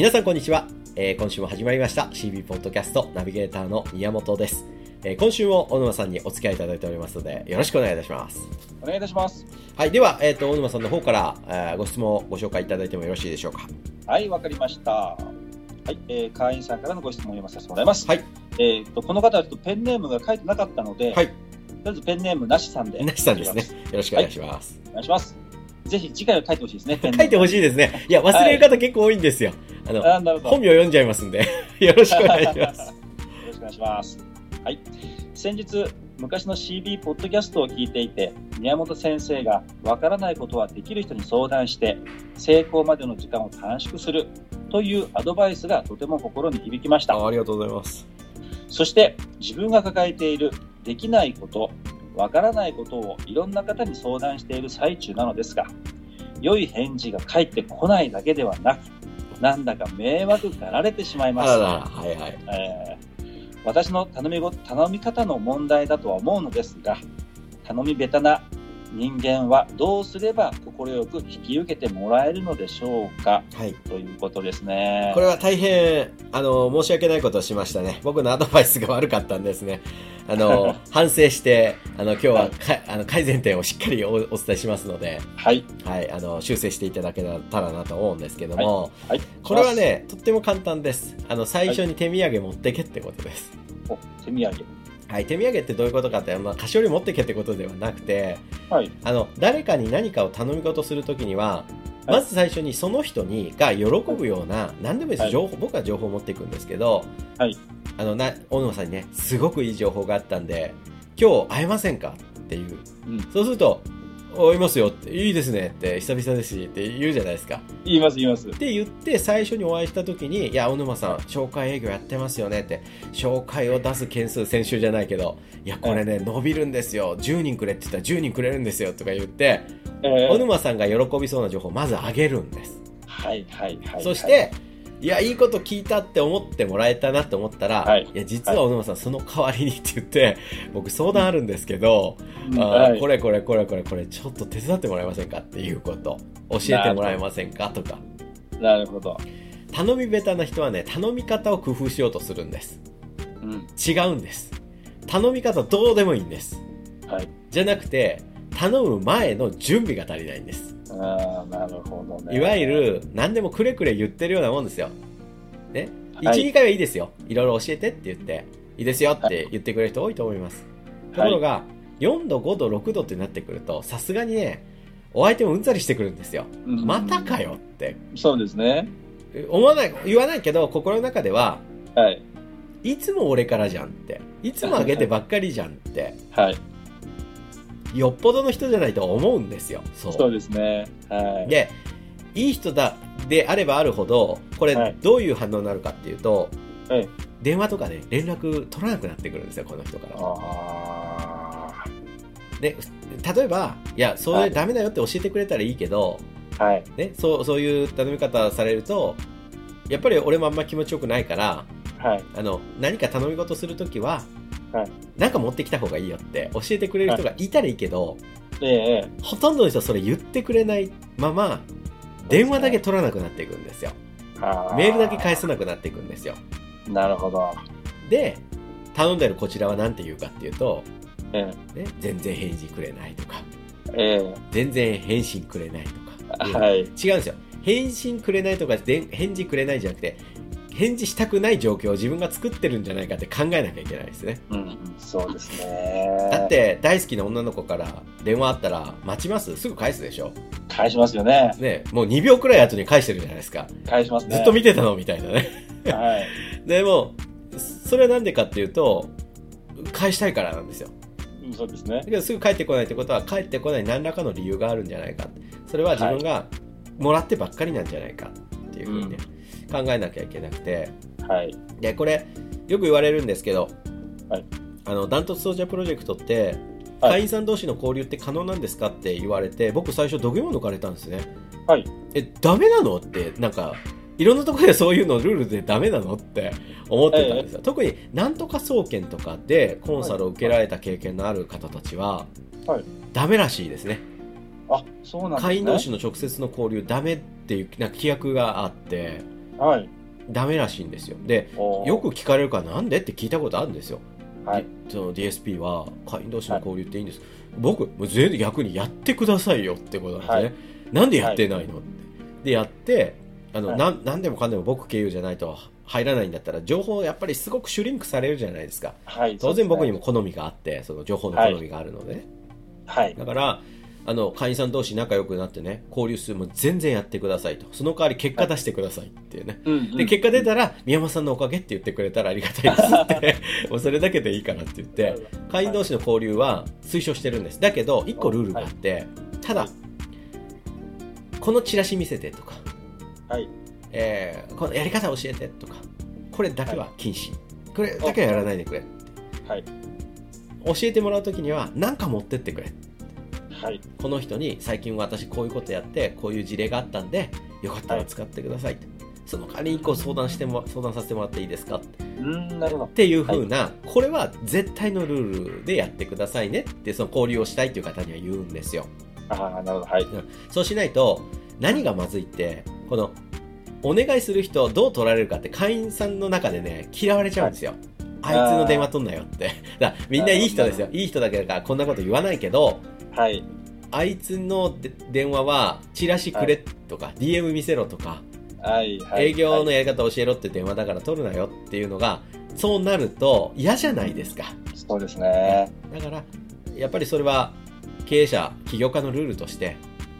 皆さんこんにちは、えー今週も始まりました CB ポッドキャストナビゲーターの宮本です、えー今週も小沼さんにお付き合いいただいておりますのでよろしくお願いいたしますお願いいたします。はいでは、えー、と小沼さんの方から、えーご質問をご紹介いただいてもよろしいでしょうか？はい、わかりました。はい、えー、会員さんからのご質問を読まさせてもらいます。はい。えー、と、この方はちょっとペンネームが書いてなかったので、はいとりあえずペンネームなしさんで。なしさんですね。よろしくお願いします、お願いします。ぜひ次回は書いてほしいですね。書いてほしいですねいや忘れる方結構多いんですよ、あの。本名読んじゃいますんで よろしくお願いしますよろしくお願いします。はい。先日、昔の CB ポッドキャストを聞いていて、宮本先生がわからないことはできる人に相談して、成功までの時間を短縮するというアドバイスがとても心に響きました。あありがとうございますそして自分が抱えているできないこと、わからないことをいろんな方に相談している最中なのですが、良い返事が返ってこないだけではなく、なんだか迷惑がられてしまいます。あららはいはいえー私の頼みご頼み方の問題だとは思うのですが、頼み下手な人間はどうすれば快く引き受けてもらえるのでしょうか？はいということですね。これは大変、あの、申し訳ないことをしましたね。僕のアドバイスが悪かったんですね。あの、反省して、あの、今日はかあの改善点をしっかりおお伝えしますので、はい。はい、あの、修正していただけたらなと思うんですけども、はい。これはね、とっても簡単です。あの、最初に手土産持ってけってことです。お、手土産。はい、手土産ってどういうことかって、まあ、菓子折り持ってけってことではなくて、はい。あの、誰かに何かを頼み事するときには、はいまず最初にその人にが喜ぶような、何でもいいです、はい情報、僕は情報を持っていくんですけど、はいあの、な、大野さんにね、すごくいい情報があったんで、今日会えませんか？っていう。うん。そうすると、会いますよって、いいですねって、久々ですしって言うじゃないですか。言います、言います。って言って、最初にお会いした時に、いや、小沼さん、紹介営業やってますよねって、紹介を出す件数、先週じゃないけど、いや、これね、伸びるんですよ。10人くれって言ったら10人くれるんですよとか言って、え小沼さんが喜びそうな情報をまずあげるんです。はい、はい、はい。そして、いや、いいこと聞いたって思ってもらえたなって思ったら、はいいや、実は小沼さん、その代わりにって言って、僕相談あるんですけど、はいこれこれこれこれこれ、ちょっと手伝ってもらえませんかっていうこと、教えてもらえませんかとか。なるほど。頼み下手な人はね、頼み方を工夫しようとするんです。うん。違うんです。頼み方どうでもいいんです。はい。じゃなくて、頼む前の準備が足りないんです。ああ、なるほどね。いわゆる、何でもくれくれ言ってるようなもんですよ。ね？1、はい2回はいいですよ。いろいろ教えてって言って、いいですよって言ってくれる人多いと思います。ところが、4度、5度、6度ってなってくると、さすがにね、お相手もうんざりしてくるんですよ。うんまたかよって。そうですね。思わない、言わないけど、心の中では、はい。いつも俺からじゃんって。いつもあげてばっかりじゃんって。はい。よっぽどの人じゃないと思うんですよ。そう。そうですね。はい。で、いい人だ、であればあるほど、これはい、どういう反応になるかっていうと、はい電話とかで連絡取らなくなってくるんですよ、この人から。あで、例えば、いや、そはいれダメだよって教えてくれたらいいけど、あ。はい。ね、そう、そういう頼み方されると、やっぱり俺もあんま気持ちよくないから、はい。あの、何か頼み事するときは、はいなんか持ってきた方がいいよって教えてくれる人がいたらいいけど、えええほとんどの人はそれ言ってくれないまま、電話だけ取らなくなっていくんですよ。メールだけ返さなくなっていくんですよ。なるほど。で、頼んでるこちらは何て言うかっていうと、えね、全然返事くれないとか、え。え全然返信くれないとか。え。はい。違うんですよ。返信くれないとか、で返事くれないじゃなくて、返事したくない状況を自分が作ってるんじゃないかって考えなきゃいけないですね。うん。そうですね。だっ、て、大好きな女の子から電話あったら、待ちます？すぐ返すでしょ？返しますよね。ね、もう2秒くらい後に返してるじゃないですか。返しますね。ずっと見てたのみたいなね。はい。でも、それはなんでかっていうと、返したいからなんですよ。うんそうですねだ。けどすぐ帰ってこないってことは、帰ってこない何らかの理由があるんじゃないか。それは自分がもらってばっかりなんじゃないかっていうふうにね、考えなきゃいけなくて。はい。で、これ、よく言われるんですけど、はいあの、ダントツソージャープロジェクトって、はい会員さん同士の交流って可能なんですかって言われて、僕最初、土下座抜かれたんですね。はい。え、ダメなの？って、なんか、いろんなところでそういうのルールでダメなの？って思ってたんですよ。特になんとか総研とかでコンサルを受けられた経験のある方たちは、はいダメらしいですね。あ、そうなんね。会員同士の直接の交流ダメっていうなんか規約があって、はい。ダメらしいんですよ。でよく聞かれるからなんでって聞いたことあるんですよ、はい。その DSP は会員同士の交流っていいんです、僕もう全然逆にやってくださいよってことなんですね、はい。なんでやってないの？ってでやってあの、はい。なんなんでもかんでも僕経由じゃないと入らないんだったら情報やっぱりすごくシュリンクされるじゃないですか。はい。当然僕にも。も好みがあってその情報の好みがあるのでね、はい。だからあの会員さん同士仲良くなってね交流数も全然やってくださいと。その代わり結果出してくださいっていうね、うんうん。で結果出たら宮本さんのおかげって言ってくれたらありがたいですって。もうそれだけでいいからって言って会員同士の交流は推奨してるんです。だけど1個ルールがあってただはいこのチラシ見せてとか、はい。えーこのやり方教えてとかこれだけは禁止。これだけはやらないでくれはい。教えてもらう時には何か持ってってくれはい。この人に最近私こういうことやってこういう事例があったんでよかったら使ってください。って、その代わりに1個相談しても相談させてもらっていいですか？っうん、なるほど。ていう風な、これは絶対のルールでやってくださいねってその交流をしたいっていう方には言うんですよ。ああ、なるほど。はい。そうしないと何がまずいってこのお願いする人をどう取られるかって会員さんの中でね嫌われちゃうんですよ、あいつの電話取んなよって。だみんないい人ですよ。いい人だけだからこんなこと言わないけどはい。あいつので電話はチラシくれとか、DM 見せろとか、はい。はい。営業のやり方教えろって電話だから取るなよっていうのがそうなると嫌じゃないですかそうですね。だからやっぱりそれは経営者起業家のルールとして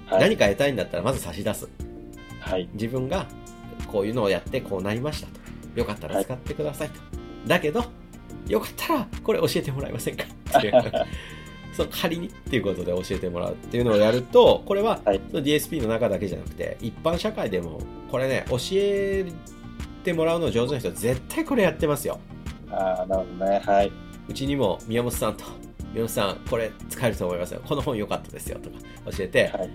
はい。何か得たいんだったらまず差し出すはい。自分がこういうのをやってこうなりましたとよかったら使ってくださいと、だけどよかったらこれ教えてもらえませんかっていう その仮にっていうことで教えてもらうっていうのをやるとこれははいその DSP の中だけじゃなくて一般社会でもこれね教えてもらうの上手な人は絶対これやってますよああ、なるほどね。はい。うちにも宮本さんと宮本さんこれ使えると思いますよこの本良かったですよとか教えて、はい。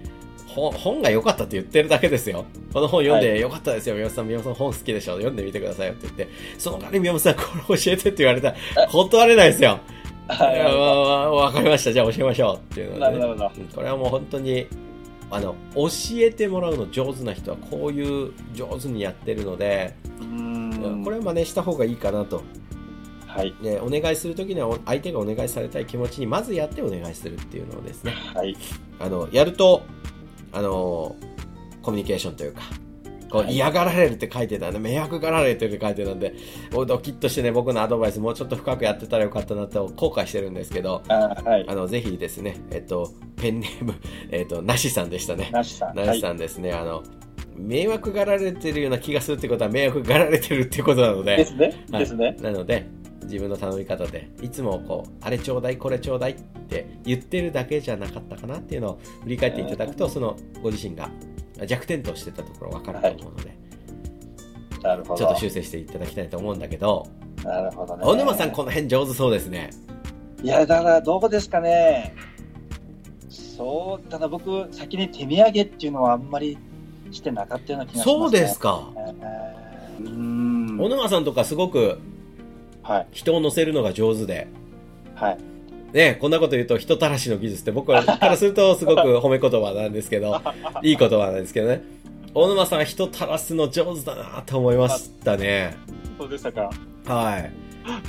本本が良かったって言ってるだけですよ。この本読んで良かったですよ、宮本さん、宮本さん本好きでしょ、読んでみてくださいよって言って、その代わり宮本さん、これ教えてって言われたら、断れないですよ。はい。わかりました、じゃあ教えましょうっていうので、ね、なるほど。うんこれはもう本当に、あの、教えてもらうの上手な人はこういう上手にやってるので、うーん。これは真似した方がいいかなと。はい。ね、お願いするときには相手がお願いされたい気持ちにまずやってお願いするっていうのをですね、はい。あの、やると、あの、コミュニケーションというか、こうはい嫌がられるって書いてたんで、迷惑がられてるって書いてたんで、おドキッとしてね、僕のアドバイスもうちょっと深くやってたらよかったなと後悔してるんですけど、あーはい。あの、ぜひですね、えっと、ペンネーム、えっと、なしさんでしたね。なしさん。なしさんですね、あの、迷惑がられてるような気がするってことは迷惑がられてるってことなので、はい。ですね。はいですね。なので自分の頼み方でいつもこうあれちょうだいこれちょうだいって言ってるだけじゃなかったかなっていうのを振り返っていただくとそのご自身が弱点としてたところ分かると思うので、なるほど。ちょっと修正していただきたいと思うんだけどなるほどね。小沼さんこの辺上手そうですねいや、だからどうですかね。そう、ただ僕、先に手土産っていうのはあんまりしてなかったような気がします、ね。そうですかえー。うーん。小沼さんとかすごくはい。人を乗せるのが上手ではい。ね、こんなこと言うと人たらしの技術って僕からするとすごく 褒め言葉なんですけどいい言葉なんですけどね。大沼さんは人たらすの上手だなと思いましたね。そうでしたか。はい。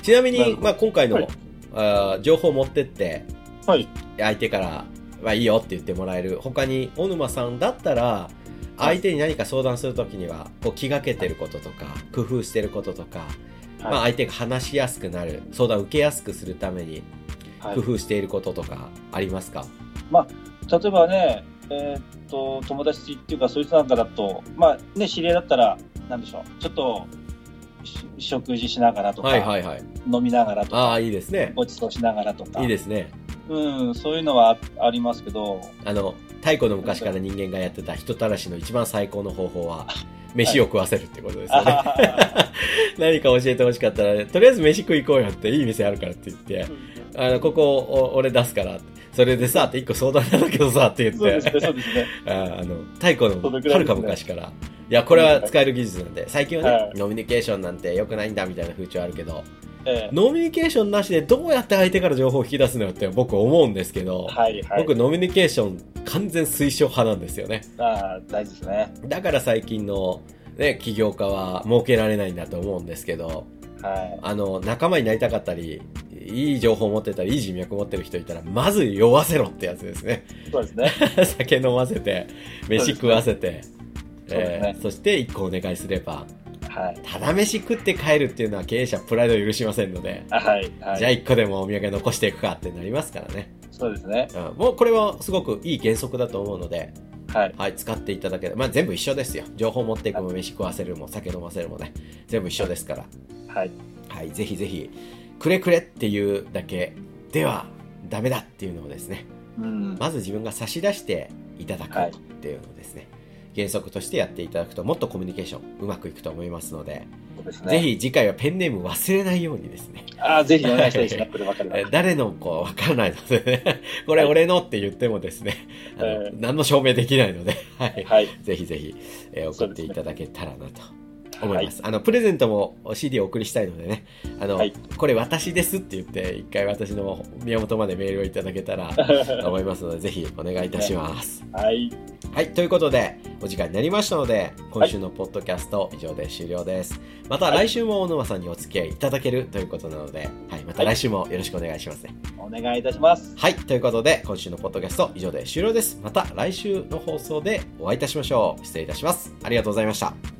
ちなみに、まあ、今回の、はい。あー情報を持ってってはい。相手から、まあ、いいよって言ってもらえる。他に小沼さんだったら相手に何か相談するときにはこう気がけてることとか工夫してることとか、まあ、はい。相手が話しやすくなる相談を受けやすくするためにはい工夫していることとかありますか、例えばね、えーっと、友達っていうか、そいつなんかだと、まあね、知り合いだったら、なんでしょう、ちょっと、し食事しながらとか、はいはいはい。飲みながらとか、ああいいですね。ごちそうしながらとか、いいですね。うん、そういうのはあありますけど、あの太古の昔から人間がやってた人たらしの一番最高の方法は 飯を食わせるってことですよね、あ 何か教えてほしかったら、とりあえず飯食い行こうよっていい店あるからって言って、あの、ここお俺出すから、それでさ、って一個相談なんだけどさ、って言って、そうですね、そうですね。あ あの、太古のはるか昔から、いや、これは使える技術なんで、最近はね、はい。ノミニケーションなんて良くないんだみたいな風潮あるけど、ええノミニケーションなしでどうやって相手から情報を引き出すのよって僕思うんですけど、はいはい。僕ノミニケーション完全推奨派なんですよね。ああ、大事ですね。だから最近のね、起業家は儲けられないんだと思うんですけど、はい。あの、仲間になりたかったり、いい情報を持ってたり、いい人脈持ってる人いたら、まず酔わせろってやつですね。そうですね。酒飲ませて、飯食わせて、そうですねえーそして一個お願いすれば、はい。ただ飯食って帰るっていうのは経営者プライドを許しませんので、はい。はい。じゃあ一個でもお土産残していくかってなりますからね。そうですね。うん、もうこれはすごくいい原則だと思うので、はい。はい、使っていただければ、まあ全部一緒ですよ。情報持っていくも飯食わせるも酒飲ませるもね、全部一緒ですから。はい。はい、ぜひぜひ、くれくれっていうだけではダメだっていうのをですね、うん。まず自分が差し出していただくはいっていうのをですね、原則としてやっていただくともっとコミュニケーションうまくいくと思いますので、ね。ぜ。ひ次回はペンネーム忘れないようにですね、ああ、ぜひお願いしたいです。誰のこうわからないのでね、これ俺のって言ってもですね、あのええ何の証明できないので、はい、はい。ぜひぜひ、えー送っていただけたらなと思いはます。あの、プレゼントも CD をお送りしたいのでね、あの、はいこれ私ですって言って、一回私の宮本までメールをいただけたらと 思いますので、ぜひお願いいたします。はい。はい、ということで、お時間になりましたので、今週のポッドキャスト以上で終了です。また来週も大沼さんにお付き合いいただけるということなので、はい、また来週もよろしくお願いしますね。お願いいたします。はい、ということで、今週のポッドキャスト以上で終了です。また来週の放送でお会いいたしましょう。失礼いたします。ありがとうございました。